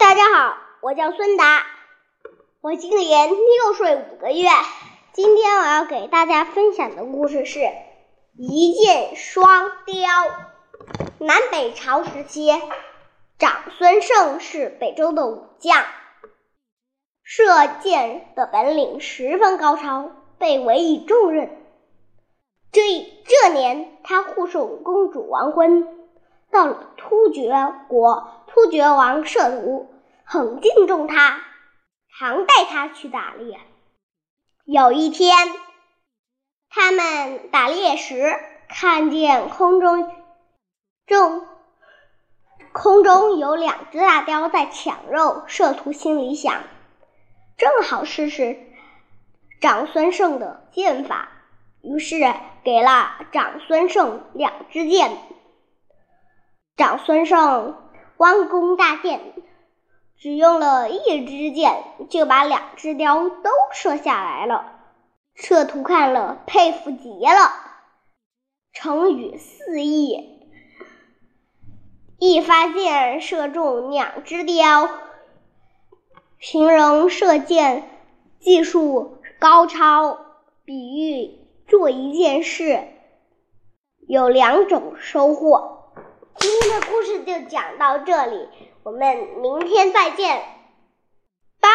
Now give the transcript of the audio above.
大家好，我叫孙达，我今年六岁五个月。今天我要给大家分享的故事是《一箭双雕》。南北朝时期，长孙晟是北周的武将，射箭的本领十分高超，被委以重任。这这年，他护送公主完婚。到了突厥国，突厥王摄图很敬重他，常带他去打猎。有一天，他们打猎时，看见空中中空中有两只大雕在抢肉。摄图心里想，正好试试长孙晟的剑法，于是给了长孙晟两支箭。长孙晟弯弓搭箭，只用了一支箭就把两只雕都射下来了。摄图看了，佩服极了。成语四意，一发箭射中两只雕，形容射箭技术高超，比喻做一件事有两种收获。今天的故事就讲到这里，我们明天再见，拜。